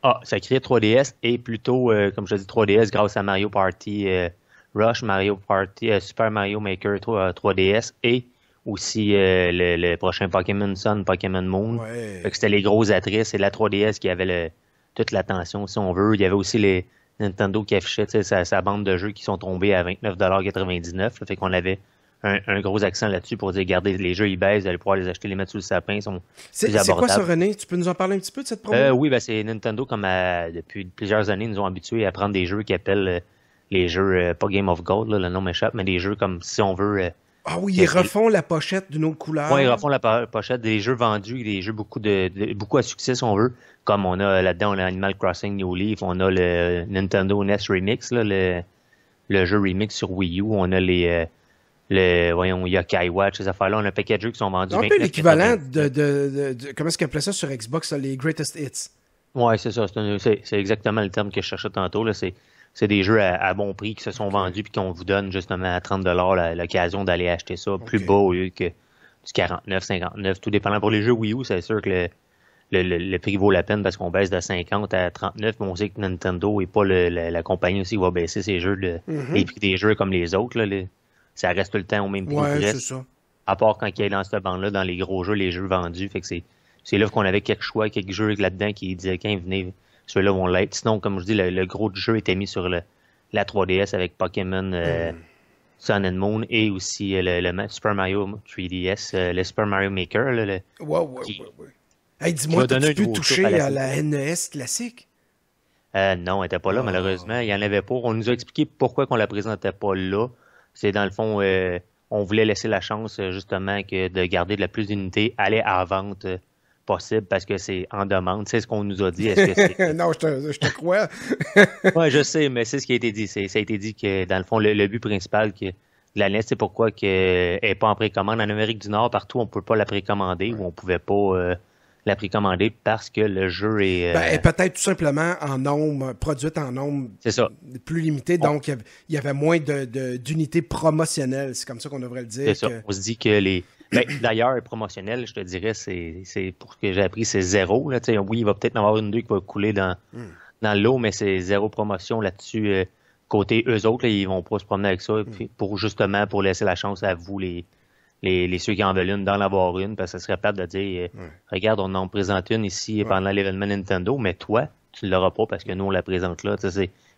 [SPEAKER 3] Ah, ça criait 3DS et plutôt, euh, comme je dis, 3DS grâce à Mario Party euh, Rush, Mario Party, euh, Super Mario Maker 3, ds et aussi le, prochain Pokémon Sun, Pokémon Moon. Ouais. c'était les gros attraits. C'est la 3DS qui avait le, toute l'attention, si on veut. Il y avait aussi les Nintendo qui affichait sa, sa bande de jeux qui sont tombés à 29,99$. Fait qu'on avait un, gros accent là-dessus pour dire, regardez, les jeux, ils baissent, vous allez pouvoir les acheter, les mettre sous le sapin, ils sont
[SPEAKER 1] C'est quoi ça, René? Tu peux nous en parler un petit peu de cette promo?
[SPEAKER 3] Euh, oui, ben, c'est Nintendo, comme depuis plusieurs années, nous ont habitués à prendre des jeux qui appellent euh, les jeux, euh, pas Game of Gold, le nom m'échappe, mais des jeux comme, si on veut...
[SPEAKER 1] ah oui, ils refont la pochette d'une autre couleur.
[SPEAKER 3] Oui, ils refont la pochette des jeux vendus, des jeux beaucoup de, beaucoup à succès, si on veut. Comme on a là-dedans, on a Animal Crossing New Leaf, on a le Nintendo NES Remix, le, le jeu remix sur Wii U, on a les le voyons, Yokai Watch, ces affaires-là. On a un paquet de jeux qui sont vendus.
[SPEAKER 1] Un peu l'équivalent de, de, de, Comment est-ce qu'on appelait ça sur Xbox, les Greatest Hits?
[SPEAKER 3] Ouais, c'est ça. C'est exactement le terme que je cherchais tantôt. C'est des jeux à, bon prix qui se sont vendus puis qu'on vous donne justement à 30 l'occasion d'aller acheter ça plus bas au lieu que du 49, 59, tout dépendant. Pour les jeux Wii U, c'est sûr que le, le, prix vaut la peine parce qu'on baisse de 50 à 39, mais on sait que Nintendo et pas la, compagnie aussi qui va baisser ses jeux, de, mm-hmm. les prix des jeux comme les autres. Là, ça reste tout le temps au même prix.
[SPEAKER 1] Ouais, c'est ça.
[SPEAKER 3] À part quand il y a dans cette bande-là, dans les gros jeux, les jeux vendus. Fait que c'est, c'est là qu'on avait quelques choix, quelques jeux là-dedans qui disaient quand venez, ceux-là vont l'être. Sinon, comme je dis, le, gros jeu était mis sur le, la 3DS avec Pokémon euh, mm. Sun and Moon et aussi euh, le, Super Mario 3DS, euh, le Super Mario Maker. Là, le,
[SPEAKER 1] ouais, ouais, ouais, Hey, dis-moi, tu pu toucher à la, NES classique?
[SPEAKER 3] Euh, non, elle n'était pas là, ah. malheureusement. Il n'y en avait pas. On nous a expliqué pourquoi on la présentait pas là. C'est dans le fond, euh, on voulait laisser la chance euh, justement que de garder de la plus d'unités, aller à vente euh, possible parce que c'est en demande. C'est ce qu'on nous a dit.
[SPEAKER 1] non, je te, je te crois.
[SPEAKER 3] oui, je sais, mais c'est ce qui a été dit. Ça a été dit que dans le fond, le, but principal que la NES, c'est pourquoi qu'elle n'est pas en précommande. En Amérique du Nord, partout, on ne peut pas la précommander ou on pouvait pas la précommander parce que le jeu est.
[SPEAKER 1] Ben, peut-être tout simplement en nombre, produite en nombre plus limité, donc il y avait moins d'unités de, promotionnelles, c'est comme ça qu'on devrait le dire.
[SPEAKER 3] C'est ça. On se dit que les. Ben, D'ailleurs, promotionnel, je te dirais, c'est pour ce que j'ai appris, c'est zéro. Là, oui, il va peut-être en avoir une deux qui va couler dans, hmm. dans l'eau, mais c'est zéro promotion là-dessus. Euh, côté eux autres, ils vont pas se promener avec ça, hmm. pour justement pour laisser la chance à vous, les, les, ceux qui en veulent une d'en avoir une, parce que ce serait plate de dire euh, regarde, on en présente une ici pendant l'événement Nintendo, mais toi, tu ne l'auras pas parce que nous, on la présente là.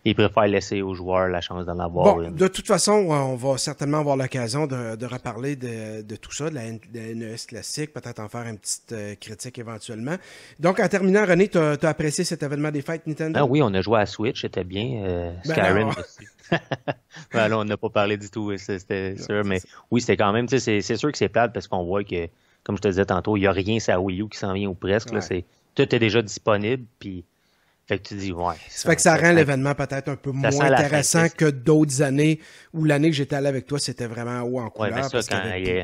[SPEAKER 3] Ils préfèrent laisser aux joueurs la chance d'en avoir bon, une.
[SPEAKER 1] De toute façon, on va certainement avoir l'occasion de, reparler de, tout ça, de la, NES classique, peut-être en faire une petite euh, critique éventuellement. Donc, en terminant, René, tu as, apprécié cet événement des fêtes Nintendo?
[SPEAKER 3] Ah oui, on a joué à Switch, c'était bien. Euh, ben Skyrim aussi. ben on n'a pas parlé du tout, c'était sûr. Mais oui, c'était quand même, c'est sûr que c'est plate parce qu'on voit que, comme je te disais tantôt, il n'y a rien sur Wii U qui s'en vient ou presque. Là, tout est déjà disponible, puis fait que tu dis, ouais.
[SPEAKER 1] Ça, fait que ça, rend l'événement peut-être un peu moins intéressant que d'autres années où l'année que j'étais allé avec toi, c'était vraiment haut en couleur.
[SPEAKER 3] Ouais, mais ça,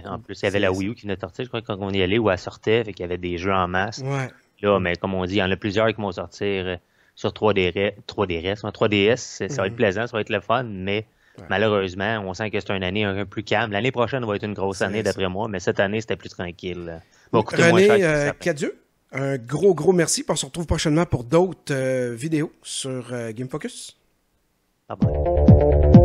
[SPEAKER 3] quand en plus, il y avait la Wii U qui venait de sortir, je crois, quand on y allait, où elle sortait, fait qu'il y avait des jeux en masse.
[SPEAKER 1] Ouais.
[SPEAKER 3] Là, mais comme on dit, il y en a plusieurs qui vont sortir euh, sur 3DS, 3DS, 3DS ça va être mhm. plaisant, ça va être le fun, mais malheureusement, on sent que c'est une année un peu plus calme. L'année prochaine va être une grosse année, d'après moi, mais cette année, c'était plus tranquille.
[SPEAKER 1] Bon, René, euh, Cadieux? Un gros, gros merci. On se retrouve prochainement pour d'autres euh, vidéos sur euh, Game Focus.
[SPEAKER 3] Ah bon.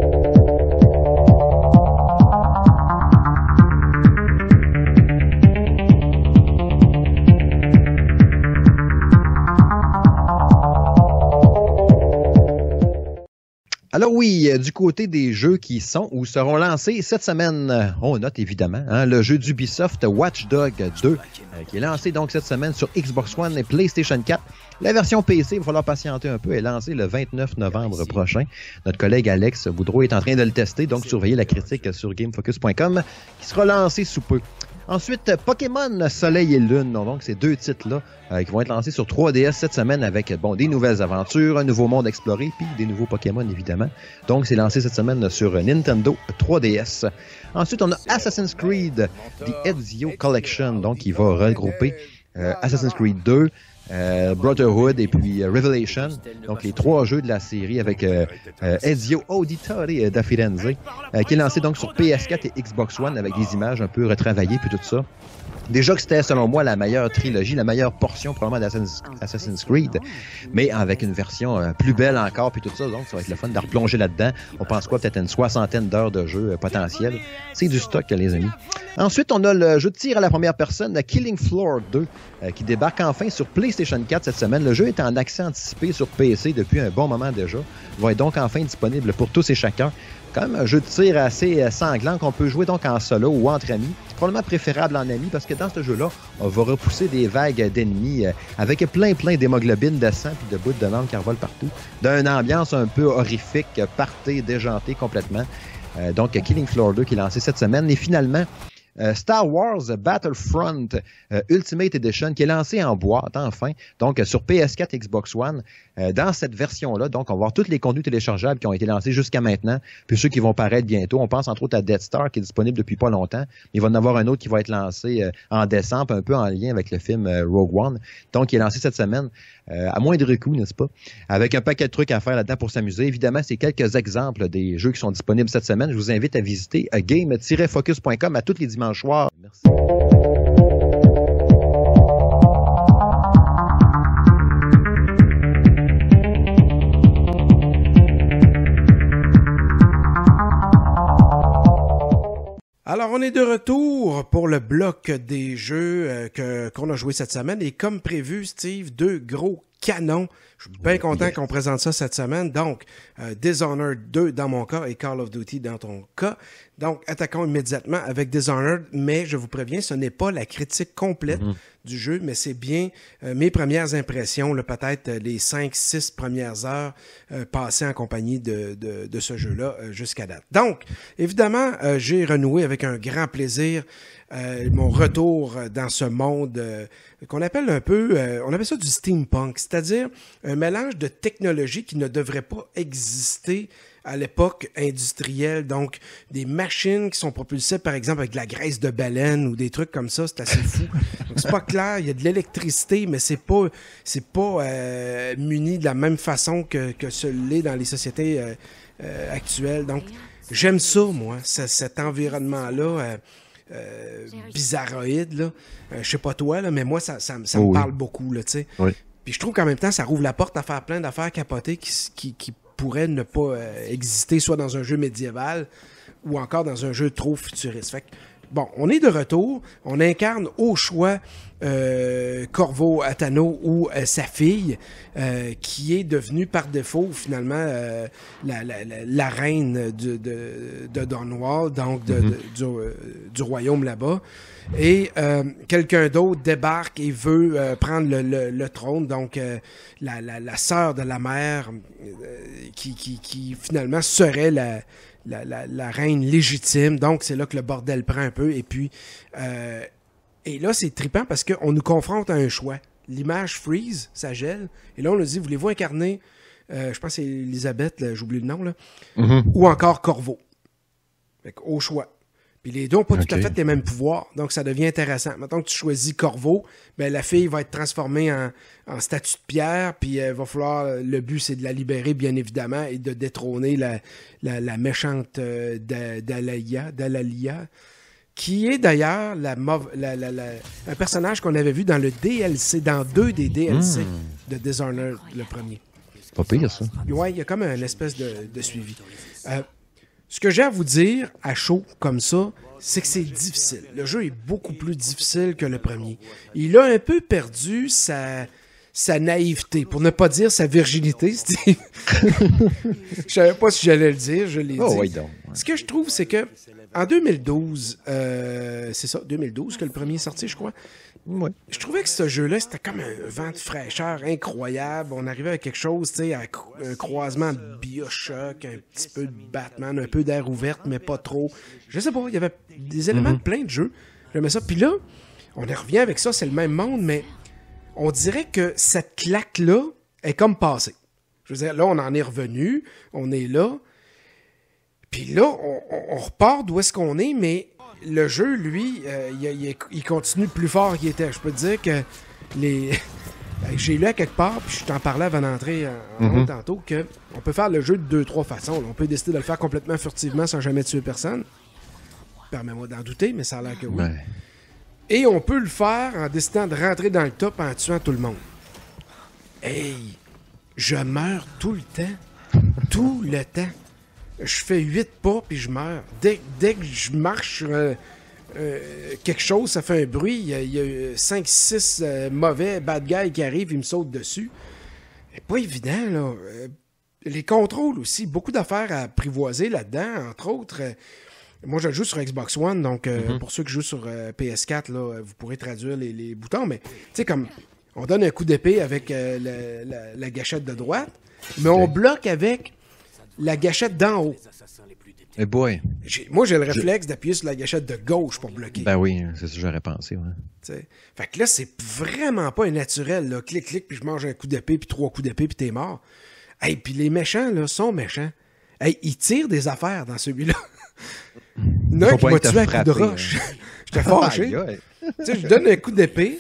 [SPEAKER 2] Alors oui, euh, du côté des jeux qui sont ou seront lancés cette semaine, on note évidemment hein, le jeu d'Ubisoft Watch Dog 2, euh, qui est lancé donc cette semaine sur Xbox One et PlayStation 4. La version PC, il va falloir patienter un peu, est lancée le 29 novembre prochain. Notre collègue Alex Boudreau est en train de le tester, donc surveillez la critique sur gamefocus.com qui sera lancée sous peu. Ensuite, Pokémon Soleil et Lune. Donc, ces deux titres-là euh, qui vont être lancés sur 3DS cette semaine avec bon des nouvelles aventures, un nouveau monde exploré, puis des nouveaux Pokémon, évidemment. Donc, c'est lancé cette semaine sur Nintendo 3DS. Ensuite, on a Assassin's Creed, The Ezio Collection, donc qui va regrouper euh, Assassin's Creed 2, euh, Brotherhood et puis euh, Revelation. Donc les trois jeux de la série avec euh, Ezio Auditore da Firenze, qui est lancé donc sur PS4 et Xbox One avec des images un peu retravaillées puis tout ça. Déjà que c'était, selon moi, la meilleure trilogie, la meilleure portion probablement d'Assassin's Creed, mais avec une version euh, plus belle encore, puis tout ça. Donc, ça va être le fun de replonger là-dedans. On pense quoi? Peut-être une soixantaine d'heures de jeu euh, potentiel. C'est du stock, les amis. Ensuite, on a le jeu de tir à la première personne, Killing Floor 2, euh, qui débarque enfin sur PlayStation 4 cette semaine. Le jeu est en accès anticipé sur PC depuis un bon moment déjà. Il va être donc enfin disponible pour tous et chacun un jeu de tir assez euh, sanglant qu'on peut jouer donc en solo ou entre amis. Probablement préférable en amis parce que dans ce jeu-là, on va repousser des vagues d'ennemis euh, avec plein plein d'hémoglobine, de sang puis de bouts de langue qui revolent partout. D'une ambiance un peu horrifique, partée, déjantée complètement. Euh, donc Killing Floor 2 qui est lancé cette semaine. Et finalement, euh, Star Wars Battlefront euh, Ultimate Edition qui est lancé en boîte enfin, donc sur PS4 Xbox One. dans cette version-là, donc on va voir tous les contenus téléchargeables qui ont été lancés jusqu'à maintenant, puis ceux qui vont paraître bientôt. On pense entre autres à Death Star qui est disponible depuis pas longtemps. Il va y en avoir un autre qui va être lancé en décembre, un peu en lien avec le film Rogue One. Donc, il est lancé cette semaine à moindre coût, n'est-ce pas? Avec un paquet de trucs à faire là-dedans pour s'amuser. Évidemment, c'est quelques exemples des jeux qui sont disponibles cette semaine. Je vous invite à visiter game-focus.com à tous les dimanches soirs. Merci.
[SPEAKER 1] Alors, on est de retour pour le bloc des jeux euh, que, qu'on a joué cette semaine. Et comme prévu, Steve, deux gros canons je suis bien content qu'on présente ça cette semaine. Donc, euh, Dishonored 2 dans mon cas et Call of Duty dans ton cas. Donc, attaquons immédiatement avec Dishonored, mais je vous préviens, ce n'est pas la critique complète mhm. du jeu, mais c'est bien euh, mes premières impressions, peut-être euh, les 5-6 premières heures passées en compagnie de, de, de ce jeu-là jusqu'à date. Donc, évidemment, j'ai renoué avec un grand plaisir euh, mon retour dans ce monde euh, qu'on appelle un peu, euh, on appelle ça du steampunk, c'est-à-dire un mélange de technologies qui ne devrait pas exister à l'époque industrielle, donc des machines qui sont propulsées par exemple avec de la graisse de baleine ou des trucs comme ça, c'est assez fou. Donc c'est pas clair, il y a de l'électricité, mais c'est pas c'est pas muni de la même façon que que ce l'est dans les sociétés actuelles. Donc j'aime ça moi, cet environnement là euh, bizarroïde. Là. Euh, je sais pas toi, là, mais moi, ça, ça, ça me parle beaucoup. Là, sais. Puis je trouve qu'en même temps, ça rouvre la porte à faire plein d'affaires capotées qui, qui, qui pourraient ne pas euh, exister soit dans un jeu médiéval ou encore dans un jeu trop futuriste. Bon, on est de retour. On incarne au choix euh, Corvo Atano ou euh, sa fille, euh, qui est devenue par défaut finalement la, la, la, reine de, de, de Donwall, donc de, mhm. du, du, royaume là-bas. Et quelqu'un d'autre débarque et veut prendre le, le, le, trône, donc la, la, la sœur de la mère, qui, qui, qui finalement serait la, la, la, la, reine légitime. Donc, c'est là que le bordel prend un peu. Et puis, euh, et là, c'est trippant parce qu'on nous confronte à un choix. L'image freeze, ça gèle. Et là, on nous dit, voulez-vous incarner, euh, je pense que c'est Elisabeth, j'oublie le nom, là, mm-hmm. ou encore Corvo? Fait au choix. Puis les deux n'ont pas tout à fait les mêmes pouvoirs, donc ça devient intéressant. Maintenant que tu choisis Corvo, ben la fille va être transformée en, en statue de pierre, puis il va falloir, le but c'est de la libérer bien évidemment et de détrôner la, la, la méchante euh, Dalalia, Dalalia qui est d'ailleurs la, un personnage qu'on avait vu dans le DLC, dans deux des DLC hmm. de Dishonored, le premier.
[SPEAKER 2] Pas pire, ça.
[SPEAKER 1] Ouais, il y a comme une espèce de, suivi. Euh, ce que j'ai à vous dire à chaud comme ça, c'est que c'est difficile. Le jeu est beaucoup plus difficile que le premier. Il a un peu perdu sa, sa naïveté, pour ne pas dire sa virginité, Steve. je savais pas si j'allais le dire, je l'ai oh, dit. Ce que je trouve, c'est que en 2012, euh, c'est ça, 2012 que le premier est sorti, je crois. Je trouvais que ce jeu-là, c'était comme un vent de fraîcheur incroyable. On arrivait à quelque chose, tu sais, un croisement de Bioshock, un petit peu de Batman, un peu d'air ouverte, mais pas trop. Je sais pas, il y avait des éléments de plein de jeux. J'aimais ça. Puis là, on revient avec ça, c'est le même monde, mais on dirait que cette claque-là est comme passée. Je veux dire, là, on en est revenu, on est là, puis là, on, repart d'où est-ce qu'on est, mais le jeu, lui, euh, il, continue plus fort qu'il était. Je peux te dire que les. J'ai lu à quelque part, puis je t'en parlais avant d'entrer en, mm tantôt, qu'on peut faire le jeu de deux, trois façons. On peut décider de le faire complètement furtivement sans jamais tuer personne. Permets-moi d'en douter, mais ça a l'air que oui. Et on peut le faire en décidant de rentrer dans le top en tuant tout le monde. Hey, je meurs tout le temps. tout le temps je fais huit pas puis je meurs. Dès, dès que je marche euh, euh, quelque chose, ça fait un bruit. Il y a, 5-6 euh, mauvais bad guys qui arrivent, ils me sautent dessus. C'est pas évident, là. les contrôles aussi, beaucoup d'affaires à apprivoiser là-dedans, entre autres. moi, je joue sur Xbox One, donc mm-hmm. pour ceux qui jouent sur PS4, là, vous pourrez traduire les, boutons, mais tu sais, comme on donne un coup d'épée avec la, gâchette de droite, mais on bloque avec la gâchette d'en haut.
[SPEAKER 2] Mais boy.
[SPEAKER 1] Moi, j'ai le réflexe d'appuyer sur la gâchette de gauche pour bloquer.
[SPEAKER 2] Ben oui, c'est ça que j'aurais pensé. Ouais.
[SPEAKER 1] Fait que là, c'est vraiment pas naturel. Là. Clic, clic, puis je mange un coup d'épée, puis trois coups d'épée, puis t'es mort. Hey, puis les méchants, là, sont méchants. Hey, ils tirent des affaires dans celui-là. Un qui m'a tué un coup de roche. J'étais fâché. tu sais, je donne un coup d'épée,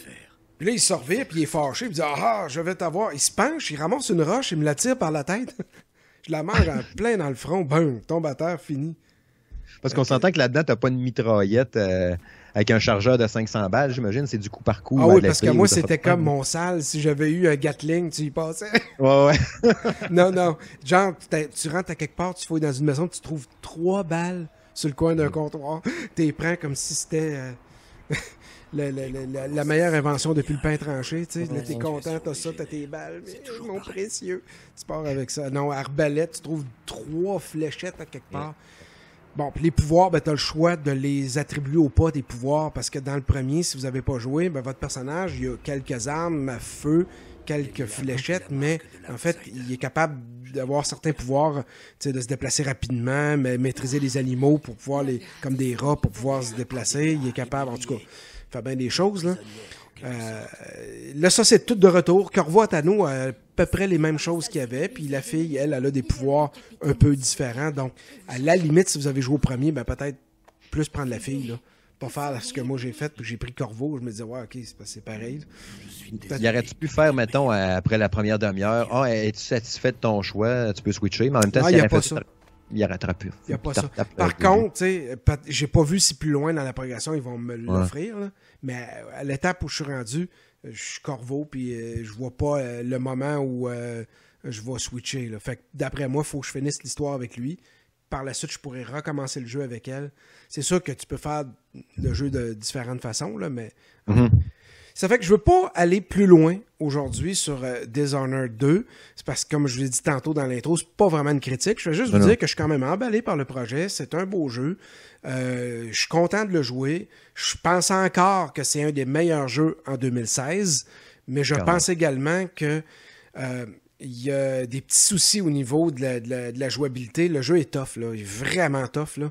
[SPEAKER 1] puis là, il se revient, puis il est fâché, il dit Ah, je vais t'avoir. Il se penche, il ramasse une roche, il me la tire par la tête. La mange en plein dans le front, bum, tombe à terre, fini.
[SPEAKER 2] Parce qu'on s'entend que là-dedans, t'as pas une mitraillette euh, avec un chargeur de 500 balles, j'imagine, c'est du coup par coup.
[SPEAKER 1] Ah oui, parce que moi, c'était comme mon sale. Si j'avais eu un Gatling, tu y passais.
[SPEAKER 2] Ouais, ouais.
[SPEAKER 1] non, non. Genre, tu rentres à quelque part, tu fouilles dans une maison, tu trouves trois balles sur le coin d'un comptoir. T'es prends comme si c'était. Euh, la, meilleure invention depuis le pain tranché. Tu sais, t'es content, t'as ça, t'as tes balles, mais mon précieux. Tu pars avec ça. Non, arbalète, tu trouves trois fléchettes à quelque part. Bon, puis les pouvoirs, ben, tu as le choix de les attribuer ou pas, tes pouvoirs, parce que dans le premier, si vous n'avez pas joué, ben, votre personnage, il y a quelques armes à feu, quelques fléchettes, mais en fait, il est capable d'avoir certains pouvoirs, de se déplacer rapidement, mais maîtriser les animaux pour pouvoir les, comme des rats, pour pouvoir se déplacer. Il est capable, en tout cas, faire bien des choses. Là, euh, là ça, c'est tout de retour. Corvo Tano a à peu près les mêmes choses qu'il y avait. Puis la fille, elle, elle a des pouvoirs un peu différents. Donc, à la limite, si vous avez joué au premier, ben peut-être plus prendre la fille. Là. Pas faire ce que moi j'ai fait, puis j'ai pris Corvo. Je me disais, ouais, ok, c'est pareil.
[SPEAKER 2] Y aurait-tu pu faire, mettons, après la première demi-heure, ah, es-tu satisfait de ton choix? Tu peux switcher, mais en même temps,
[SPEAKER 1] ah,
[SPEAKER 2] il
[SPEAKER 1] a pas ça.
[SPEAKER 2] Il arrêtera plus.
[SPEAKER 1] Il n'y a pas ça. Par contre, tu sais, j'ai pas vu si plus loin dans la progression ils vont me l'offrir, mais à l'étape où je suis rendu, je suis corveau, puis euh, je vois pas euh, le moment où euh, je vais switcher. Là. Fait que d'après moi, il faut que je finisse l'histoire avec lui. Par la suite, je pourrais recommencer le jeu avec elle. C'est sûr que tu peux faire le jeu de différentes façons, là, mais. Mm-hmm. Ça fait que je veux pas aller plus loin aujourd'hui sur Dishonored 2. C'est parce que, comme je vous l'ai dit tantôt dans l'intro, c'est pas vraiment une critique. Je vais juste vous dire que je suis quand même emballé par le projet. C'est un beau jeu. je suis content de le jouer. Je pense encore que c'est un des meilleurs jeux en 2016, mais je pense également que euh, il y a des petits soucis au niveau de la, jouabilité. Le jeu est tough, là. Il est vraiment tough, là.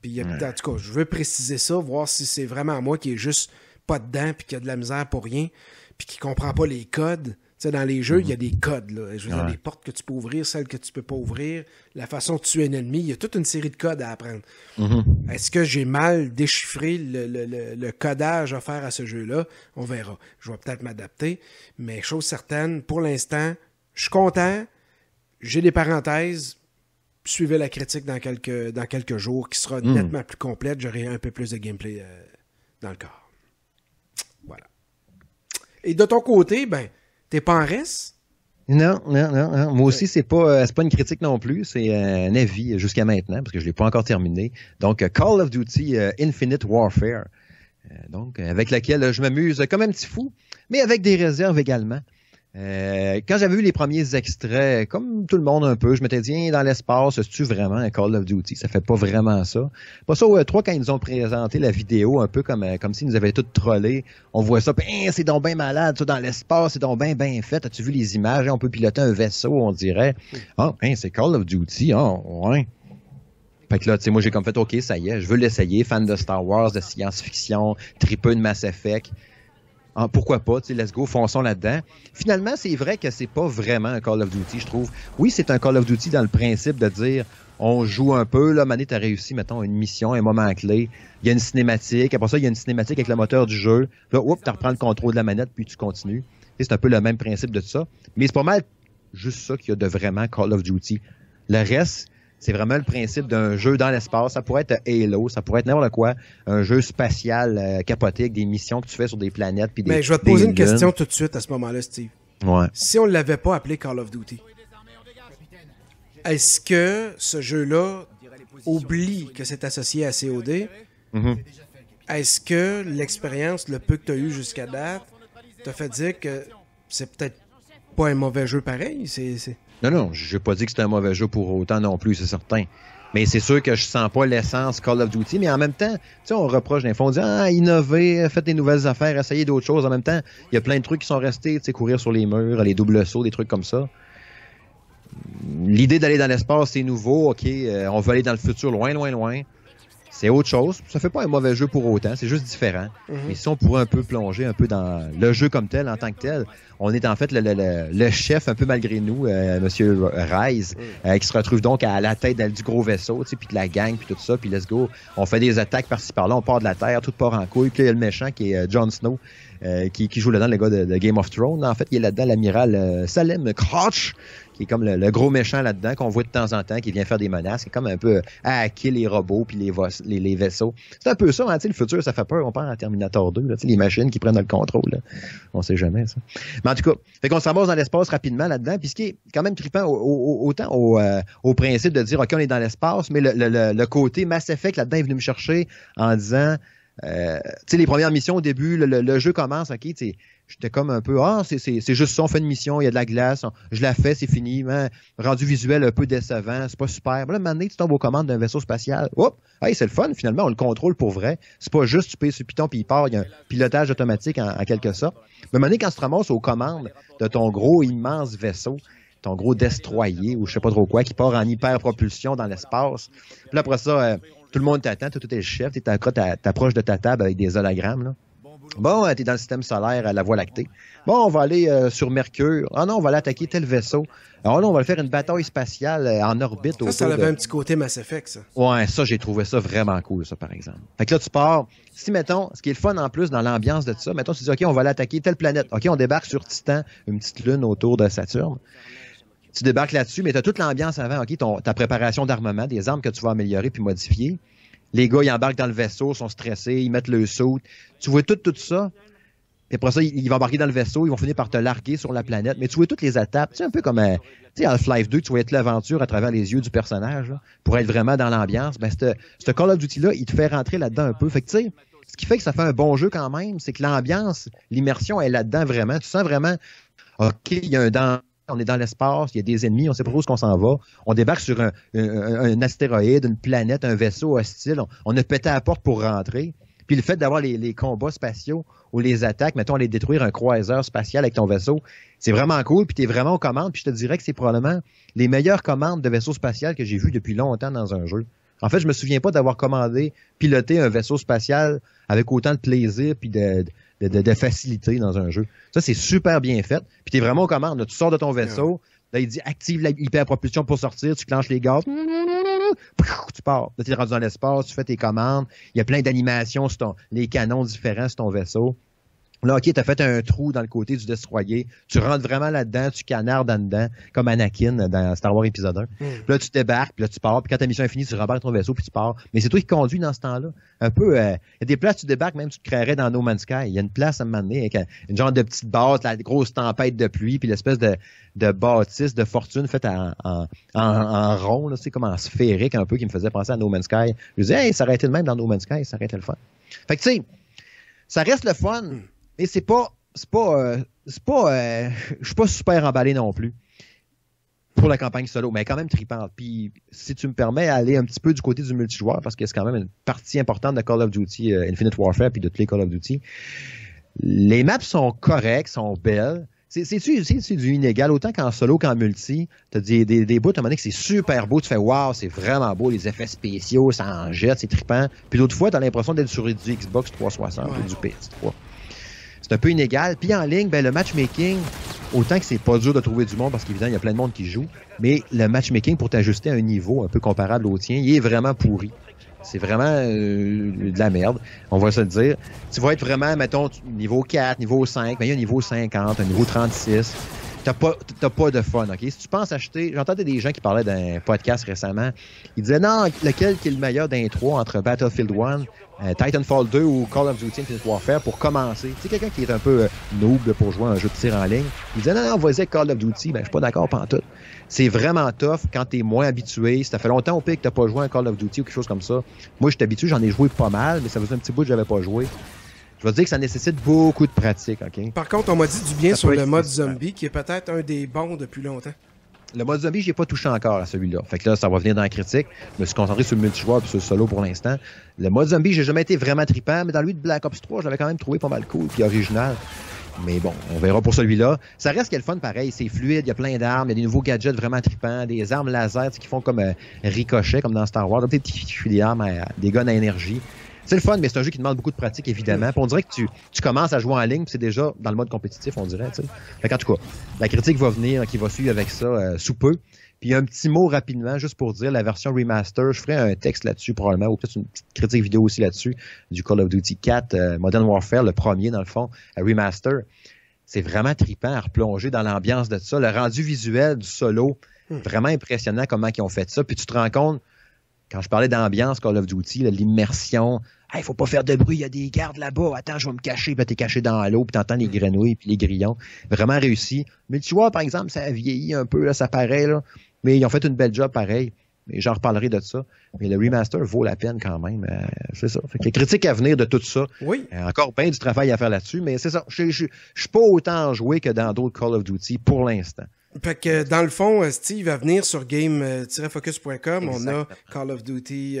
[SPEAKER 1] Puis, en tout cas, je veux préciser ça, voir si c'est vraiment moi qui est juste pas dedans, puis qui a de la misère pour rien, puis qui comprend pas les codes sais, dans les jeux, il y a mhm. des codes. Là. Je veux dire, les portes que tu peux ouvrir, celles que tu peux pas ouvrir, la façon de tuer un ennemi. Il y a toute une série de codes à apprendre. Mhm. Est-ce que j'ai mal déchiffré le, codage à faire à ce jeu-là? On verra. Je vais peut-être m'adapter. Mais chose certaine, pour l'instant, je suis content. J'ai des parenthèses. Suivez la critique dans quelques, dans quelques jours qui sera mhm. nettement plus complète. J'aurai un peu plus de gameplay euh, dans le corps. Et de ton côté, ben, T'es pas en reste?
[SPEAKER 2] Non, non, non, Moi aussi, c'est pas, euh, c'est pas une critique non plus. C'est un avis jusqu'à maintenant, parce que je l'ai pas encore terminé. Donc, Call of Duty euh, Infinite Warfare. Euh, donc, avec laquelle je m'amuse comme un petit fou, mais avec des réserves également. Euh, quand j'avais vu les premiers extraits, comme tout le monde un peu, je m'étais dit, dans l'espace, c'est-tu vraiment un Call of Duty? Ça fait pas vraiment ça. Pas ça, ouais, trois, quand ils nous ont présenté la vidéo, un peu comme, euh, comme s'ils nous avaient tout trollé, on voit ça, hein, c'est donc bien malade, ça, dans l'espace, c'est donc bien bien fait. As-tu vu les images? On peut piloter un vaisseau, on dirait. Ah, hein, c'est Call of Duty, ah, ouais. Fait que là, tu sais, moi, j'ai comme fait, OK, ça y est, je veux l'essayer. Fan de Star Wars, de science-fiction, tripeux de Mass Effect. Ah, pourquoi pas, tu sais, let's go, fonçons là-dedans. Finalement, c'est vrai que c'est pas vraiment un Call of Duty, je trouve. Oui, c'est un Call of Duty dans le principe de dire on joue un peu, là, Mané, t'as réussi, mettons, une mission, un moment clé. Il y a une cinématique. Après ça, il y a une cinématique avec le moteur du jeu. Là, oups, tu reprends le contrôle de la manette, puis tu continues. C'est un peu le même principe de ça. Mais c'est pas mal juste ça qu'il y a de vraiment Call of Duty. Le reste, c'est vraiment le principe d'un jeu dans l'espace. Ça pourrait être Halo, ça pourrait être n'importe quoi. Un jeu spatial euh, capoté avec des missions que tu fais sur des planètes. Puis des,
[SPEAKER 1] Mais je vais te poser une question tout de suite à ce moment-là, Steve.
[SPEAKER 2] Ouais.
[SPEAKER 1] Si on ne l'avait pas appelé Call of Duty, est-ce que ce jeu-là oublie que c'est associé à COD? Mm-hmm. Est-ce que l'expérience, le peu que tu as eu jusqu'à date, t'a fait dire que c'est peut-être pas un mauvais jeu pareil? C'est...
[SPEAKER 2] Non, non, j'ai pas dit que c'était un mauvais jeu pour autant non plus, c'est certain. Mais c'est sûr que je sens pas l'essence Call of Duty, mais en même temps, tu sais, on reproche des on dit ah, innover, faites des nouvelles affaires, essayez d'autres choses. En même temps, il y a plein de trucs qui sont restés, tu sais, courir sur les murs, les doubles sauts, des trucs comme ça. l'idée d'aller dans l'espace, c'est nouveau. OK, euh, on veut aller dans le futur loin, loin, loin. C'est autre chose. Ça fait pas un mauvais jeu pour autant. C'est juste différent.
[SPEAKER 1] Mhm.
[SPEAKER 2] Mais si on pourrait un peu plonger un peu dans le jeu comme tel, en tant que tel, on est en fait le, le- le- le chef un peu malgré nous, euh, Monsieur Rise, euh, qui se retrouve donc à la tête du gros vaisseau, tu sais, puis de la gang, puis tout ça, puis let's go. On fait des attaques par-ci par-là, on part de la Terre, tout part en couille. Puis il y a le méchant qui est euh, Jon Snow, euh, qui, qui joue là-dedans, le gars de, de Game of Thrones. En fait, il est là-dedans l'amiral euh, Salem Crouch, qui est comme le, le gros méchant là-dedans, qu'on voit de temps en temps, qui vient faire des menaces, qui est comme un peu euh, à hacker les robots puis les, les, les vaisseaux. C'est un peu ça, hein, le futur, ça fait peur. On parle en Terminator 2, là, les machines qui prennent le contrôle. Là. On sait jamais, ça. Mais en tout cas, fait qu'on s'amorce dans l'espace rapidement là-dedans, puis ce qui est quand même trippant au- au- autant au, euh, au principe de dire, OK, on est dans l'espace, mais le- le- le côté Mass Effect là-dedans est venu me chercher en disant, euh, tu sais, les premières missions au début, le, jeu commence, OK, tu j'étais comme un peu, ah, c'est- juste ça, on fait une mission, il y a de la glace, je la fais, c'est fini, hein, rendu visuel un peu décevant, c'est pas super. Mais là, maintenant, tu tombes aux commandes d'un vaisseau spatial, hop, hey, c'est le fun, finalement, on le contrôle pour vrai. C'est pas juste tu payes sur Python puis il part, il y a un pilotage automatique en, quelque sorte. Mais maintenant, quand tu te ramasses aux commandes de ton gros, immense vaisseau, ton gros destroyer ou je sais pas trop quoi, qui part en hyper-propulsion dans l'espace. Puis après ça, euh, tout le monde t'attend, toi, tu es le chef, tu t'approches de ta table avec des hologrammes, là. Bon, euh, t'es dans le système solaire à la Voie lactée. Bon, on va aller euh, sur Mercure. Ah non, on va aller attaquer tel vaisseau. Alors là, on va faire une bataille spatiale euh, en orbite
[SPEAKER 1] Ça, ça
[SPEAKER 2] de...
[SPEAKER 1] avait un petit côté Mass Effect, ça.
[SPEAKER 2] Ouais, ça, j'ai trouvé ça vraiment cool, ça, par exemple. Fait que là, tu pars. Si, mettons, ce qui est le fun en plus dans l'ambiance de tout ça, mettons, tu dis, OK, on va aller attaquer telle planète. OK, on débarque sur Titan, une petite lune autour de Saturne. Tu débarques là-dessus, mais tu as toute l'ambiance avant, OK, ta préparation d'armement, des armes que tu vas améliorer puis modifier. Les gars, ils embarquent dans le vaisseau, sont stressés, ils mettent le saut. Tu vois tout, tout ça. Et après ça, ils, vont embarquer dans le vaisseau, ils vont finir par te larguer sur la planète. Mais tu vois toutes les étapes. Sais, un peu comme, euh, sais, Half-Life 2, tu vois être l'aventure à travers les yeux du personnage, pour être vraiment dans l'ambiance. Ben, ce Call of Duty-là, il te fait rentrer là-dedans un peu. Fait que, tu sais, ce qui fait que ça fait un bon jeu quand même, c'est que l'ambiance, l'immersion est là-dedans vraiment. Tu sens vraiment, OK, il y a un danger. On est dans l'espace, il y a des ennemis, on sait pas où est-ce qu'on s'en va. On débarque sur un, astéroïde, une planète, un vaisseau hostile. On, a pété à la porte pour rentrer. Puis le fait d'avoir les, combats spatiaux ou les attaques, mettons, aller détruire un croiseur spatial avec ton vaisseau, c'est vraiment cool. Puis tu vraiment aux commandes. Puis je te dirais que c'est probablement les meilleures commandes de vaisseau spatial que j'ai vues depuis longtemps dans un jeu. En fait, je me souviens pas d'avoir commandé, piloté un vaisseau spatial avec autant de plaisir puis de, de, de- de facilité dans un jeu. Ça, c'est super bien fait. Puis tu es vraiment aux commandes. là. Tu sors de ton vaisseau, là, il dit active la hyperpropulsion pour sortir, tu clenches les gaz. Tu pars. Là, tu es rendu dans l'espace, tu fais tes commandes. Il y a plein d'animations sur ton, les canons différents sur ton vaisseau. Là, OK, t'as fait un trou dans le côté du destroyer. Tu rentres vraiment là-dedans, tu canardes en dedans, comme Anakin dans Star Wars épisode 1. Puis là, tu débarques, puis là, tu pars. Puis quand ta mission est finie, tu rembarques ton vaisseau, puis tu pars. Mais c'est toi qui conduis dans ce temps-là. Un peu, euh, il y a des places, tu débarques, même tu te créerais dans No Man's Sky. Il y a une place à un moment donné, avec un- une genre de petite base, la grosse tempête de pluie, puis l'espèce de, de bâtisse de fortune faite en, en, en, en rond, là, c'est comme en sphérique un peu, qui me faisait penser à No Man's Sky. Je disais, hey, ça aurait été le même dans No Man's Sky, ça aurait été le fun. Fait que, tu sais, ça reste le fun, mais c'est pas, c'est pas, euh, c'est pas, euh, je suis pas super emballé non plus pour la campagne solo, mais quand même tripante. Puis, si tu me permets, aller un petit peu du côté du multijoueur, parce que c'est quand même une partie importante de Call of Duty euh, Infinite Warfare puis de tous les Call of Duty. Les maps sont correctes, sont belles. C'est, du inégal, autant qu'en solo qu'en multi. T'as des, des, des bouts, à un moment donné, que c'est super beau. Tu fais, waouh, c'est vraiment beau, les effets spéciaux, ça en jette, c'est trippant. Puis d'autres fois, t'as l'impression d'être sur du Xbox 360
[SPEAKER 1] Ouais.
[SPEAKER 2] ou du PS3. C'est un peu inégal. Puis en ligne, ben, le matchmaking, autant que c'est pas dur de trouver du monde parce qu'évidemment, il y a plein de monde qui joue, mais le matchmaking pour t'ajuster à un niveau un peu comparable au tien, il est vraiment pourri. C'est vraiment euh, de la merde, on va se le dire. Tu vas être vraiment, mettons, niveau 4, niveau 5, mais il y a un niveau 50, un niveau 36. T'as pas, t'as pas de fun, OK? Si tu penses acheter... J'entendais des gens qui parlaient d'un podcast récemment. Ils disaient, non, lequel qui est le meilleur d'un entre Battlefield 1, euh, Titanfall 2 ou Call of Duty Infinite Warfare pour commencer? Tu sais, quelqu'un qui est un peu euh, noob pour jouer à un jeu de tir en ligne, il disait, non, non, vas-y Call of Duty. Ben, je suis pas d'accord pantoute. C'est vraiment tough quand t'es moins habitué. Si ça fait longtemps au pire que t'as pas joué à un Call of Duty ou quelque chose comme ça. Moi, je suis habitué, j'en ai joué pas mal, mais ça faisait un petit bout que j'avais pas joué. Je vais te dire que ça nécessite beaucoup de pratique, OK?
[SPEAKER 1] Par contre, on m'a dit du bien
[SPEAKER 2] Ça
[SPEAKER 1] sur le mode zombie, qui est peut-être un des bons depuis longtemps.
[SPEAKER 2] Le mode zombie, j'ai pas touché encore à celui-là. Fait que là, ça va venir dans la critique. Je me suis concentré sur le multijoueur et sur le solo pour l'instant. Le mode zombie, j'ai jamais été vraiment trippant, mais dans lui de Black Ops 3, je l'avais quand même trouvé pas mal cool puis original. Mais bon, on verra pour celui-là. Ça reste qu'il fun pareil, c'est fluide, il y a plein d'armes, il y a des nouveaux gadgets vraiment trippants, des armes laser qui font comme euh, ricochet, comme dans Star Wars, des des armes, des guns à énergie. C'est le fun, mais c'est un jeu qui demande beaucoup de pratique, évidemment. on dirait que tu, tu commences à jouer en ligne, c'est déjà dans le mode compétitif, on dirait. T'sais. Fait en tout cas, la critique va venir, qui va suivre avec ça euh, sous peu. Puis un petit mot rapidement, juste pour dire, la version remaster, je ferai un texte là-dessus probablement, ou peut-être une petite critique vidéo aussi là-dessus, du Call of Duty 4, euh, Modern Warfare, le premier dans le fond, remaster. C'est vraiment trippant à replonger dans l'ambiance de ça. Le rendu visuel du solo, hmm. vraiment impressionnant comment ils ont fait ça. Puis tu te rends compte, quand je parlais d'ambiance Call of Duty, l'immersion, il faut pas faire de bruit, il y a des gardes là-bas, attends, je vais me cacher, puis t'es caché dans l'eau, puis t'entends les hmm. grenouilles puis les grillons. Vraiment réussi. Mais tu vois, par exemple, ça a vieilli un peu, là, ça paraît, là. Mais ils ont fait une belle job pareil. Mais j'en reparlerai de ça. Mais le remaster vaut la peine quand même. Euh, c'est ça. Fait que les critiques à venir de tout ça.
[SPEAKER 1] Oui.
[SPEAKER 2] Euh, encore bien du travail à faire là-dessus, mais c'est ça. Je suis pas autant joué que dans d'autres Call of Duty pour l'instant.
[SPEAKER 1] Fait que dans le fond, euh, Steve va venir sur game-focus.com. On a Call of Duty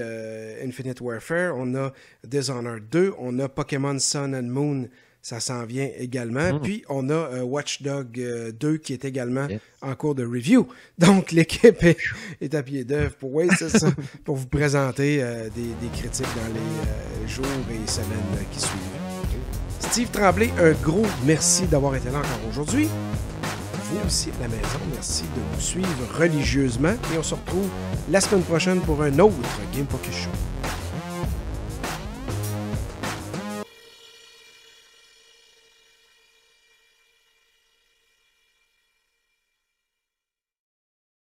[SPEAKER 1] Infinite Warfare, on a Dishonored 2, on a Pokémon Sun and Moon ça s'en vient également. Hmm. Puis on a euh, Watchdog 2 euh, qui est également en cours de review. Donc l'équipe est, à pied d'œuvre pour, pour vous présenter euh, des, critiques dans les jours et semaines qui suivent. Steve Tremblay, un gros merci d'avoir été là encore aujourd'hui. Vous aussi à la maison, merci de nous suivre religieusement et on se retrouve la semaine prochaine pour un autre Game Focus Show.